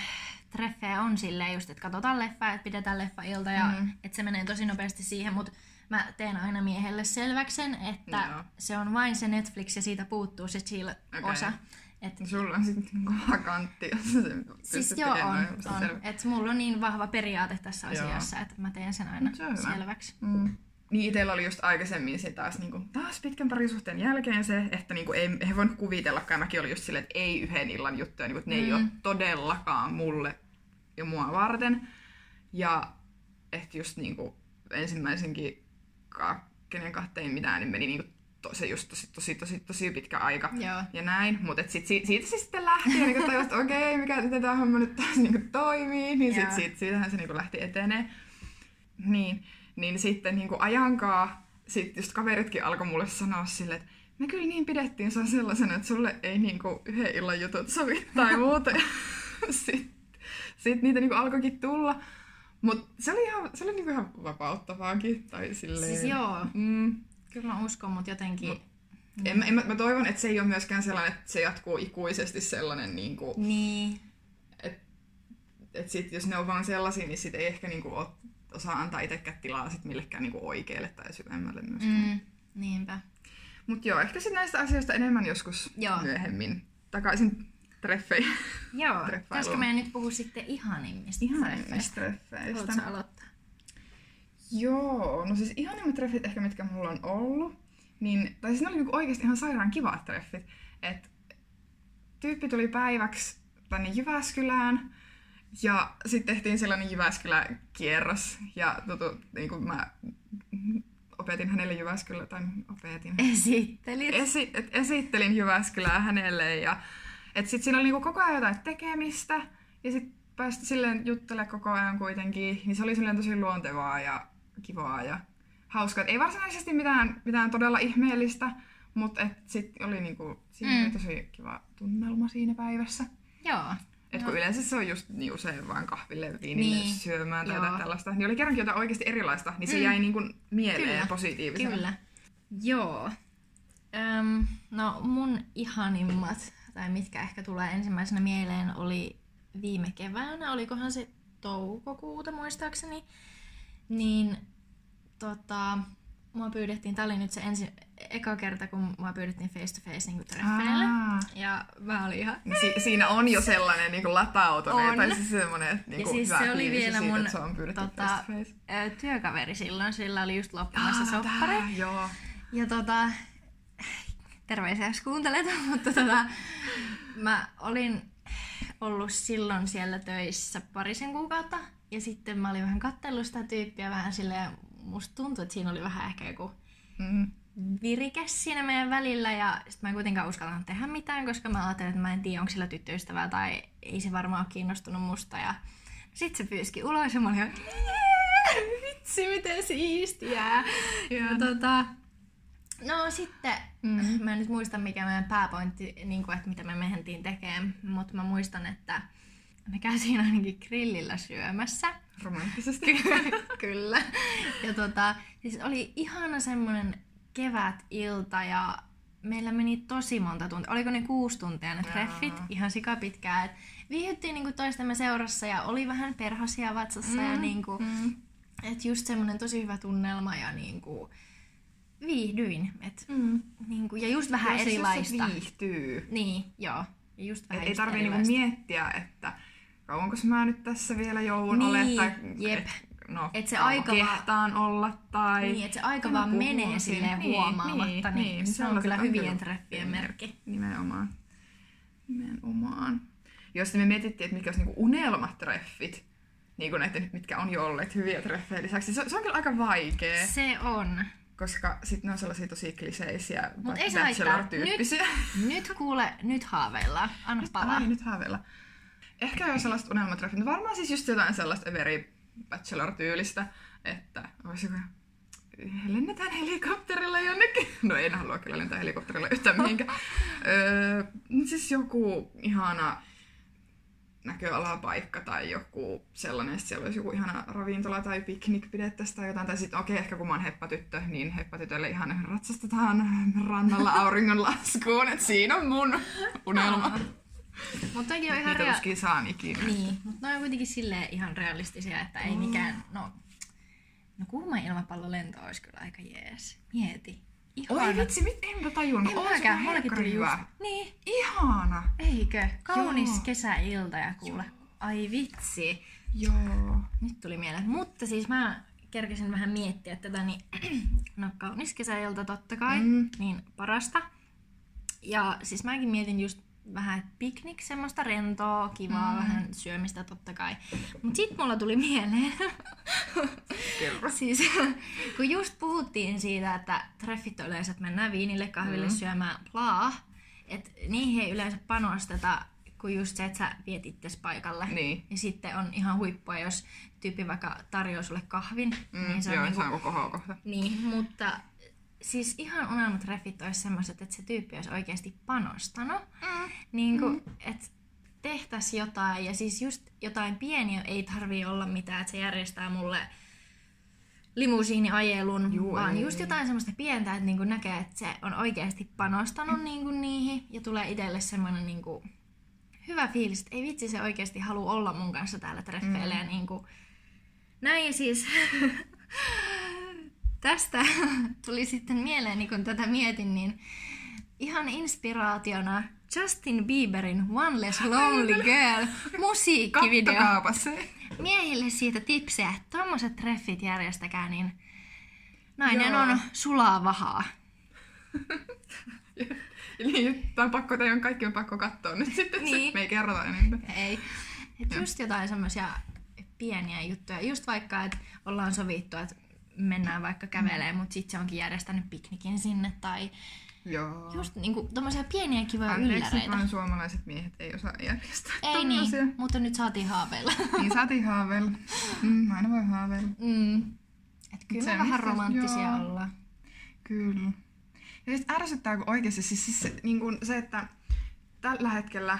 B: treffejä on silleen just, että katsotaan leffa, että pidetään leffa-ilta ja mm. että se menee tosi nopeasti siihen, mutta mä teen aina miehelle selväksen, että
A: Joo.
B: se on vain se Netflix ja siitä puuttuu se chill-osa.
A: Okei.
B: Et,
A: sulla on sitten niinku vakantti, jos sä sen
B: siis joo, on, on.
A: selvä.
B: Et mulla on niin vahva periaate tässä
A: Joo.
B: asiassa, että mä teen sen aina
A: se
B: selväksi.
A: Mm. Niin itsellä oli just aikaisemmin se taas, niinku, taas pitkän parisuhteen jälkeen se, että niinku, ei, ei voinut kuvitellakaan. Mäkin oli just silleen, että ei yhden illan juttuja, niinku, että ne mm. ei ole todellakaan mulle ja mua varten. Ja että just niinku, ensimmäisenkin, ka- kenen kahteen mitään, niin meni niinku, to, se just tosi, tosi, tosi, tosi pitkä aika.
B: Joo.
A: Ja näin, mutta sit, siitä, siitä se sitten lähti ja niinku tajus, että okei, mikä miten tämä homma nyt taas niinku toimii, niin sit,
B: Joo.
A: siitä, siitähän se niinku lähti etenee. Niin, niin sitten niinku ajankaa, sit just kaveritkin alkoi mulle sanoa silleen, että me kyllä niin pidettiin sen sellaisena, että sulle ei niinku yhden illan jutut sovi tai muuta. sitten sit niitä niinku alkoikin tulla. Mutta se oli, ihan, se oli niinku ihan vapauttavaakin. Tai silleen,
B: Siis joo,
A: Mm,
B: kyllä mä uskon, mutta jotenkin...
A: Mut- en, en, mä, mä toivon, että se ei ole myöskään sellainen, että se jatkuu ikuisesti sellainen, niin kuin,
B: Niin,
A: että sit, jos ne on vaan sellaisia, niin sit ei ehkä niin kuin, osaa antaa itsekään tilaa sit millekään niin kuin oikealle tai syvemmälle myöskään. Mm.
B: niinpä.
A: Mutta joo, ehkä sitten näistä asioista enemmän joskus
B: Joo.
A: myöhemmin. Takaisin treffeihin.
B: Joo, pitäisikö meidän nyt puhua sitten ihanimmista
A: Ihan
B: treffeistä?
A: näistä treffeistä.
B: Haluatko aloittaa?
A: Joo, no siis ihanimmat treffit ehkä mitkä mulla on ollut, niin, tai siis ne oli niinku oikeasti ihan sairaan kivat treffit. Et tyyppi tuli päiväksi tänne Jyväskylään, ja sitten tehtiin sellainen Jyväskylä-kierros, ja tutu, niin kuin mä opetin hänelle Jyväskylä, tai opetin,
B: Esittelit.
A: esi, et esittelin Jyväskylää hänelle, ja et sit siinä oli niinku koko ajan jotain tekemistä, ja sitten päästä silleen juttelemaan koko ajan kuitenkin, niin se oli silleen tosi luontevaa ja kivaa ja hauskaa. Et ei varsinaisesti mitään, mitään todella ihmeellistä, mutta sitten oli niinku, siinä
B: Mm.
A: oli tosi kiva tunnelma siinä päivässä.
B: Joo.
A: Et
B: No.
A: kun yleensä se on just niin usein vaan kahville, viinille
B: Niin,
A: syömään tai
B: joo.
A: jotain tällaista, niin oli kerrankin jotain oikeasti erilaista, niin se
B: Mm.
A: jäi niinku mieleen
B: Kyllä,
A: positiivisena.
B: Kyllä. Joo. Öm, no mun ihanimmat tai mitkä ehkä tulee ensimmäisenä mieleen, oli viime keväänä, olikohan se toukokuuta muistaakseni, niin tota, mua pyydettiin, tää oli nyt se ensi, eka kerta, kun mua pyydettiin face to face niin treffeille.
A: Aa.
B: Ja mä olin ihan...
A: Niin Si- siinä on jo sellainen niin latautunut, tai siis semmoinen, niin
B: ja siis se oli vielä mun
A: että se on pyydetty
B: tota,
A: face to face.
B: työkaveri silloin, sillä oli just loppumassa
A: Aa,
B: soppari.
A: tää, Joo.
B: Ja tota, terveisiä jos kuuntelet, mutta tota, mä olin ollut silloin siellä töissä parisen kuukautta. Ja sitten mä olin vähän kattellut sitä tyyppiä vähän silleen, musta tuntui, että siinä oli vähän ehkä joku
A: Mm.
B: Virike siinä meidän välillä ja sitten mä en kuitenkaan uskaltanut tehdä mitään, koska mä ajattelin, että mä en tiedä, onko sillä tyttöystävää tai ei se varmaan ole kiinnostunut musta. Ja sitten se pyyski ulos ja mä olin ihan, "Jee, vitsi miten siistiä. Ja tota, no sitten,
A: Mm.
B: mä en nyt muista mikä meidän pääpointti, niin kuin, että mitä me mentiin tekemään, mutta mä muistan, että me käytiin ainakin grillillä syömässä.
A: Romanttisesti.
B: Kyllä. Ja tota, siis oli ihana semmoinen kevätilta ja meillä meni tosi monta tuntia. Oliko ne kuusi tuntia ne treffit?
A: Jaa.
B: Ihan sikapitkää. Et viihyttiin niinku toistemme seurassa ja oli vähän perhosia vatsassa ja niinku,
A: Mm.
B: et just semmoinen tosi hyvä tunnelma ja niinku, viihdyin. Et,
A: Mm.
B: niinku, ja just vähän
A: Joo, siis jos se
B: erilaista.
A: viihtyy.
B: Niin, joo. Ja just
A: Et
B: vähän
A: ei
B: just
A: tarvii niinku
B: erilaista.
A: miettiä, että kauanko mä nyt tässä vielä joudun
B: Niin,
A: olemaan. Tai,
B: jep.
A: Et, no,
B: Et se
A: kauan
B: aika vaan-
A: kehtaan olla tai...
B: Niin, että se aika vaan menee silleen
A: Niin,
B: huomaamatta,
A: niin,
B: niin,
A: niin,
B: se on
A: sellaiset
B: kyllä
A: on
B: hyvien treffien merkki.
A: Nimenomaan. Nimenomaan. Jos me mietittiin, että mitkä olisi niinku unelmatreffit, niin kuin näitä, mitkä on jo olleet hyviä treffejä lisäksi, se, se on kyllä aika vaikea,
B: Se on.
A: koska sitten ne on sellaisia tosi kliseisiä,
B: Mut ei se
A: bachelor-tyyppisiä.
B: Nyt kuule, nyt haaveillaan. Anna palaa.
A: Ai, nyt haaveilla. Ehkä jo sellaista unelmatreffit. Varmaan siis just jotain sellaista veri bachelor-tyylistä, että olisi joku lennetään helikopterilla jonnekin. No en halua kyllä lentää helikopterilla yhtään mihinkään. öö, siis joku ihana näköalapaikka tai joku sellainen, että siellä olisi joku ihana ravintola tai piknik pidettäisiin tai jotain. Tai sitten okei, okay, ehkä kun mä oon heppatyttö, niin heppatytölle ihan ratsastetaan rannalla auringonlaskuun. Että siinä on mun unelma.
B: Mutta on ihan
A: Niitä
B: rea-
A: tuskin ikinä.
B: Niin, mutta ne on kuitenkin silleen ihan realistisia, että ei mikään, no, no kuuma ilmapallolento olisi kyllä aika jees. Mieti. Ihana.
A: Oi vitsi, mit, enpä tajunnut.
B: En mäkään, mullakin tuli just. Niin,
A: Ihana.
B: eikö? Kaunis
A: Joo.
B: kesäilta ja kuule. Ai vitsi.
A: Joo.
B: Nyt tuli mieleen. Mutta siis mä kerkesin vähän miettiä tätä, niin no kaunis kesäilta totta kai,
A: Mm.
B: niin parasta. Ja siis mäkin mietin just vähän piknik, semmoista rentoa, kivaa,
A: Mm.
B: vähän syömistä totta kai. Mut sit mulla tuli mieleen,
A: Kerro.
B: siis kun just puhuttiin siitä, että treffit yleensä, että mennään viinille, kahville
A: Mm.
B: syömään plaa, että niihin ei yleensä panosteta, kun just se, että sä viet itses paikalle.
A: Niin.
B: Ja sitten on ihan huippua, jos tyyppi vaikka tarjoaa sulle kahvin,
A: Mm,
B: niin se on
A: joo,
B: niinku,
A: se on koko haukohta.
B: niin, mutta siis ihan unelmatreffit olisi semmoiset, että se tyyppi olisi oikeasti panostanut.
A: Mm.
B: Niin kuin, että tehtäisiin jotain, ja siis just jotain pieniä ei tarvii olla mitään, että se järjestää mulle limusiiniajelun,
A: Juu,
B: vaan
A: ei,
B: just jotain semmoista pientä, että niinku näkee, että se on oikeasti panostanut niinku niihin, ja tulee itselle semmoinen niinku hyvä fiilis, että ei vitsi se oikeasti halua olla mun kanssa täällä treffeillä,
A: Mm.
B: ja niinku näin, ja siis tästä tuli sitten mieleeni, kun tätä mietin, niin ihan inspiraationa Justin Bieberin One Less Lonely Girl musiikkivideo.
A: Kattokaapa se.
B: Miehille siitä tipsejä, että tommoset treffit järjestäkää, niin nainen
A: Joo.
B: on sulaa vahaa.
A: Niin, tää on pakko, teidän on kaikki on pakko katsoa nyt sitten.
B: Niin.
A: Niin. Me ei kerrota enempää.
B: Ei. Et just jotain semmoisia pieniä juttuja. Just vaikka, että ollaan sovittu, että mennään vaikka kävelemään, mutta sitten se onkin järjestänyt piknikin sinne. Tai
A: Joo.
B: just niinku tommosia pieniä kivoja
A: Anteeksi,
B: ylläreitä.
A: vaan suomalaiset miehet ei osaa järjestää
B: Ei
A: tommosia.
B: niin, mutta nyt saatiin haaveilla.
A: Niin saatiin haaveilla. Mm, aina voi haaveilla.
B: mm. Et kyllä
A: Se
B: vähän romanttisia
A: joo.
B: ollaan.
A: Kyllä. Ja sitten ärsyttää, kun oikeasti siis, siis se, niin kun se, että tällä hetkellä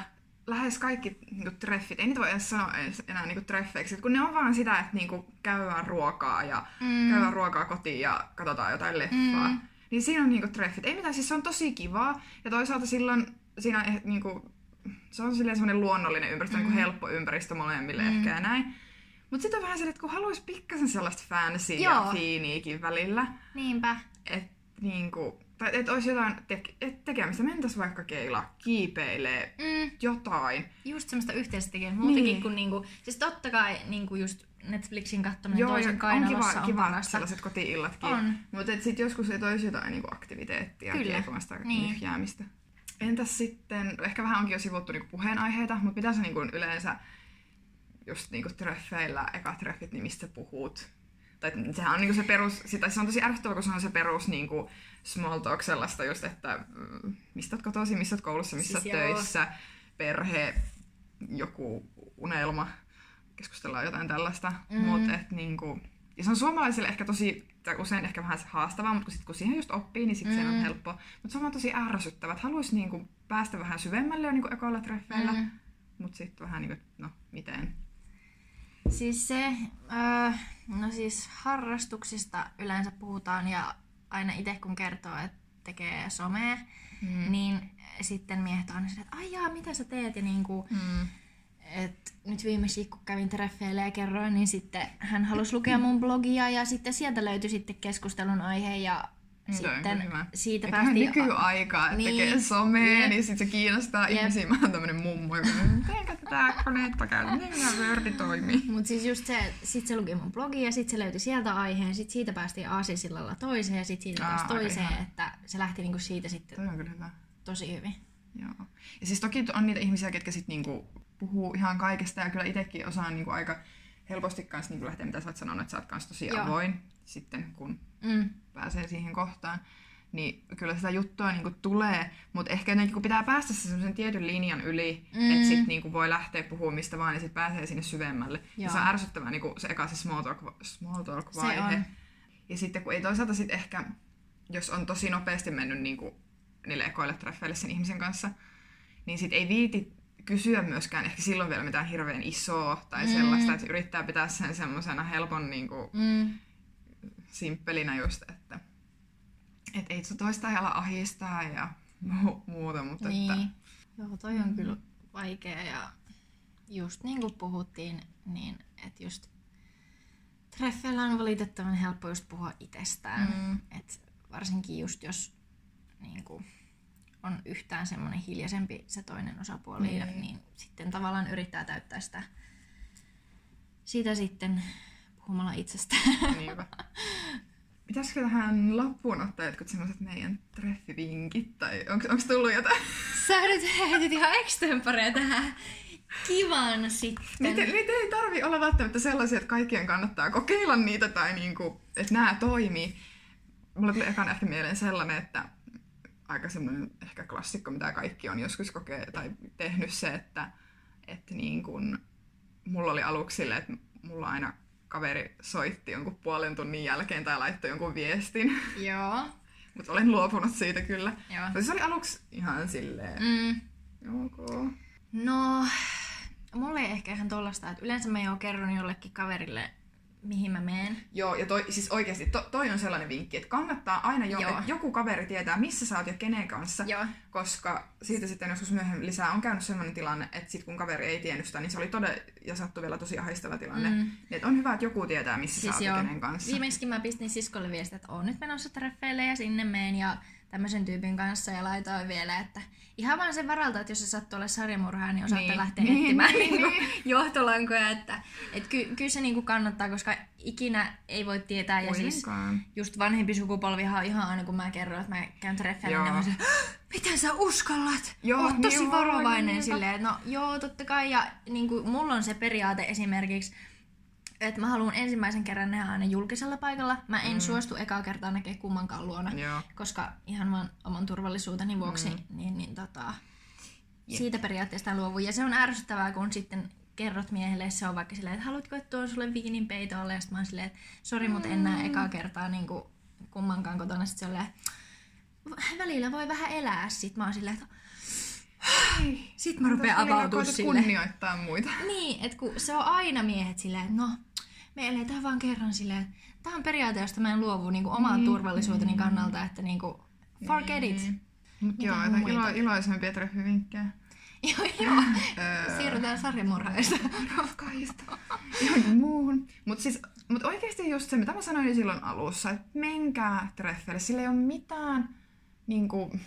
A: lähes kaikki niin kuin, treffit, ei niitä voi edes sanoa edes enää niin kuin, treffeiksi, Et kun ne on vaan sitä, että niin kuin, käydään ruokaa ja
B: Mm.
A: käydään ruokaa kotiin ja katsotaan jotain leffaa.
B: Mm.
A: Niin siinä on niinku treffit. Ei mitään, siis se on tosi kivaa. Ja toisaalta silloin siinä eh, niinku, se on silleen semmoinen luonnollinen ympäristö, mm. niin helppo ympäristö molemmille mm. ehkä ja näin. Mutta sitten on vähän silleen, että kun haluaisi pikkasen sellaista fancy ja fiiniikin välillä.
B: Niinpä.
A: Että niinku, tai että olisi jotain te- et tekemistä. Mentäis vaikka keila, kiipeilee, mm. jotain.
B: Just semmoista yhteistä tekemistä. Muutenkin niin. kuin niinku, siis totta kai niinku just Netflixin katsominen Joo, toisen kainalossa on, kiva, on
A: kiva sellaiset kotiillatkin. On. Mutta sitten joskus ei toisi jotain niinku aktiviteettia, kiekomasta niin. nyhjäämistä. Entäs sitten, ehkä vähän onkin jo sivuttu niinku puheenaiheita, mutta mitä sä niinku yleensä just niinku treffeillä, eka treffit, niin mistä puhut? Tai sehän on niinku se perus, sitä, se on tosi ärsyttävä, kun se on se perus niinku small talk sellaista just, että mm, mistä oot kotoisin, missä oot koulussa, missä siis töissä, joo. perhe, joku unelma, keskustellaan jotain tällaista. Mm. Mut, et, niinku, ja se on suomalaisille ehkä tosi, tai usein ehkä vähän haastavaa, mutta kun, sit, kun siihen just oppii, niin sitten mm. se on helppo. Mutta se on tosi ärsyttävää, että haluaisi niinku päästä vähän syvemmälle jo niinku ekoilla treffeillä, mm. mutta sitten vähän niinku, no miten?
B: Siis se, äh, no siis harrastuksista yleensä puhutaan ja aina itse kun kertoo, että tekee somea, mm. niin sitten miehet on että ai jaa, mitä sä teet? Ja niinku, mm. et nyt viimeksi kun kävin treffeille ja kerroin, niin sitten hän halusi lukea mun blogia ja sitten sieltä löytyi sitten keskustelun aihe ja sitten hyvä. siitä
A: Eikä
B: päästiin...
A: nykyaikaa, että niin, tekee somea, yep. niin sitten se kiinnostaa yep. ihmisiä. Mä oon tämmönen mummo, joka teenkö tätä koneetta käydä, miten Wordi toimii.
B: Mut siis just se, sit se luki mun blogia ja sitten se löytyi sieltä aiheen, sitten siitä päästiin aasisillalla toiseen ja sitten siitä taas toiseen, okay, että se lähti niinku siitä sitten
A: Toi on kyllä hyvä.
B: tosi hyvin.
A: Joo. Ja siis toki on niitä ihmisiä, ketkä sitten niinku puhuu ihan kaikesta ja kyllä itsekin osaan niinku aika helposti kanssa niin lähteä, mitä sä oot sanonut, että sä oot kanssa tosi Joo. avoin sitten, kun mm. Pääsee siihen kohtaan. Niin kyllä sitä juttua niin kuin tulee, mutta ehkä niin kuin pitää päästä sen tietyn linjan yli, mm. että sitten niin voi lähteä puhumaan mistä vaan, niin sitten pääsee sinne syvemmälle. Joo. Ja se on ärsyttävää niin kuin se eka se small talk, small talk vaihe. Ja sitten kun ei toisaalta sitten ehkä, jos on tosi nopeasti mennyt niin kuin niille ekoille treffeille sen ihmisen kanssa, niin sitten ei viiti kysyä myöskään ehkä silloin vielä mitään hirveän isoa tai mm. sellaista, että yrittää pitää sen semmoisena helpon niin kuin, mm. Simppelinä just, että et ei se toista ajalla ahistaa ja mu- muuta, mutta
B: niin.
A: että...
B: Joo, toi on kyllä vaikea ja just niin kuin puhuttiin, niin että just treffeillä on valitettavan helppo just puhua itsestään. Mm. Et varsinkin just jos niin kuin, on yhtään semmoinen hiljaisempi se toinen osapuoli, mm. niin sitten tavallaan yrittää täyttää sitä, sitä sitten puhumalla itsestään.
A: Niinpä. Pitäisikö tähän loppuun ottaa jotkut semmoiset meidän treffivinkit, tai onko tullut jotain?
B: Sä nyt heitit ihan extemporea tähän kivan sitten.
A: Niitä, niitä ei tarvi olla välttämättä sellaisia, että kaikkien kannattaa kokeilla niitä tai niinku, että nämä toimii. Mulla tuli ekan ehkä mieleen sellainen, että aika semmoinen ehkä klassikko, mitä kaikki on joskus kokee tai tehnyt se, että, että niin kun, mulla oli aluksi sille, että mulla aina kaveri soitti jonkun puolen tunnin jälkeen tai laittoi jonkun viestin.
B: Joo.
A: Mutta olen luopunut siitä kyllä. Joo. Mutta se oli aluksi ihan silleen, mm. ok.
B: No, mulla ei ehkä ihan tollasta, että yleensä mä jo kerron jollekin kaverille mihin mä menen.
A: Joo, ja toi, siis oikeasti to, toi on sellainen vinkki, että kannattaa aina jo, että joku kaveri tietää, missä sä oot ja kenen kanssa, Joo. koska siitä sitten joskus myöhemmin lisää on käynyt sellainen tilanne, että sit kun kaveri ei tiennyt sitä, niin se oli todella, ja sattui vielä tosi ahistava tilanne. Mm. Niin, että on hyvä, että joku tietää, missä siis sä oot joo. ja kenen kanssa.
B: Viimeksi mä pistin siskolle viestiä, että oon nyt menossa treffeille ja sinne meen ja tämmöisen tyypin kanssa ja laitoin vielä, että ihan vaan sen varalta, että jos se sattuu olla sarjamurhaa, niin osaatte niin. lähteä niin, etsimään niin, niin, johtolankoja, että et ky, kyllä se niinku kannattaa, koska ikinä ei voi tietää. Ja siis just vanhempi sukupolvihan on ihan aina, kun mä kerron, että mä käyn treffeillä, niin on se, miten sä uskallat? Joo, Oot tosi niin varovainen niin, silleen, no joo, totta kai. Ja niin kuin, mulla on se periaate esimerkiksi, että mä haluan ensimmäisen kerran nähdä aina julkisella paikalla. Mä en mm. suostu ekaa kertaa näkee kummankaan luona, Joo. koska ihan vaan oman turvallisuuteni vuoksi, mm. niin, niin tota, siitä periaatteesta luovun. Ja se on ärsyttävää, kun sitten kerrot miehelle, se on vaikka silleen, että haluatko, että tuon sulle viinin peitolle, ja sitten mä oon silleen, että sori, mm. mutta en näe ekaa kertaa niin kuin kummankaan kotona. Sitten se on välillä voi vähän elää. Sitten mä oon silleen, että sitten mä rupean avautumaan
A: sille. kunnioittaa muita.
B: Niin, että kun se on aina miehet silleen, että no, me eletään vaan kerran silleen, Tämä on periaate, josta mä en luovu niin kuin oman
A: Niin,
B: turvallisuuteni kannalta, että niin kuin, forget it.
A: Niin. Mut
B: Mitä
A: joo,
B: muita?
A: ilo, iloisempia treffivinkkejä.
B: joo, joo.
A: Öö,
B: Siirrytään sarjamurhaista.
A: Rakkaista. Johonkin muuhun. Mutta siis, mut oikeasti just se, mitä mä sanoin silloin alussa, että menkää treffeille. Sillä ei ole mitään, niinku,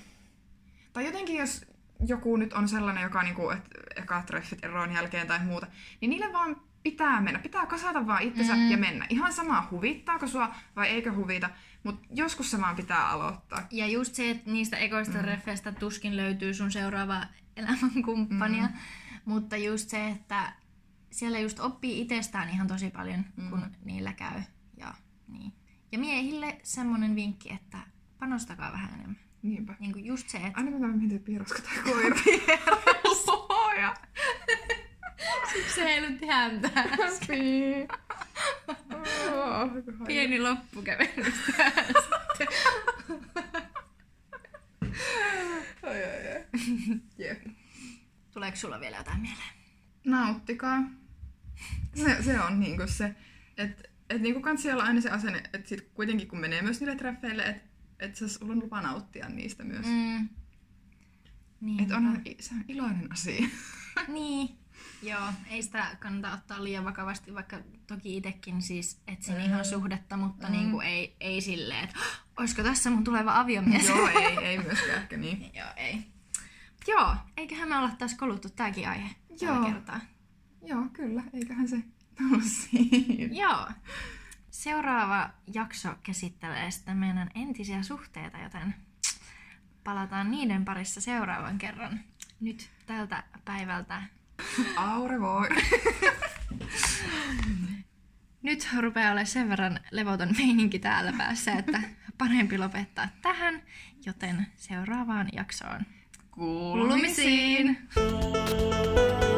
A: tai jotenkin jos joku nyt on sellainen, joka niinku, että eka treffit eroon jälkeen tai muuta, niin niille vaan pitää mennä. Pitää kasata vaan itsensä
B: Mm.
A: ja mennä. Ihan sama, huvittaako sua vai eikö huvita, mutta joskus se vaan pitää aloittaa.
B: Ja just se, että niistä ekoista mm. reffeistä tuskin löytyy sun seuraava elämänkumppania. Mm. Mutta just se, että siellä just oppii itsestään ihan tosi paljon, mm. kun niillä käy. Ja, niin. ja miehille semmonen vinkki, että panostakaa vähän enemmän.
A: Niinpä.
B: Niin kuin just se, että
A: Aina mä mietin, että piirosko tai koira. Luoja.
B: se heilutti häntä. Pieni.
A: Jep.
B: Tuleeko sulla vielä jotain mieleen?
A: Nauttikaa. Se, se on niinku se, että et niinku kans siellä on aina se asenne, että sit kuitenkin kun menee myös niille treffeille, että et se sulla on lupa nauttia niistä myös. Mm.
B: Niin.
A: Että onhan se on iloinen asia.
B: Niin. Joo, ei sitä kannata ottaa liian vakavasti, vaikka toki itsekin siis etsin mm. ihan suhdetta, mutta mm. niin kuin ei, ei silleen, että "Hah, olisiko tässä mun tuleva aviomies.
A: Joo, ei, ei myöskään ehkä niin.
B: Joo, ei. Joo, eiköhän me olla taas koluttu tääkin aihe tällä
A: Joo.
B: kertaa.
A: Joo, kyllä. Eiköhän se siinä.
B: Joo. Seuraava jakso käsittelee sitten meidän entisiä suhteita, joten palataan niiden parissa seuraavan kerran. Nyt tältä päivältä
A: Voi.
B: Nyt rupeaa olemaan sen verran levoton meininki täällä päässä, että parempi lopettaa tähän, joten seuraavaan jaksoon.
A: Kuulumisiin.
B: Kuulumisiin!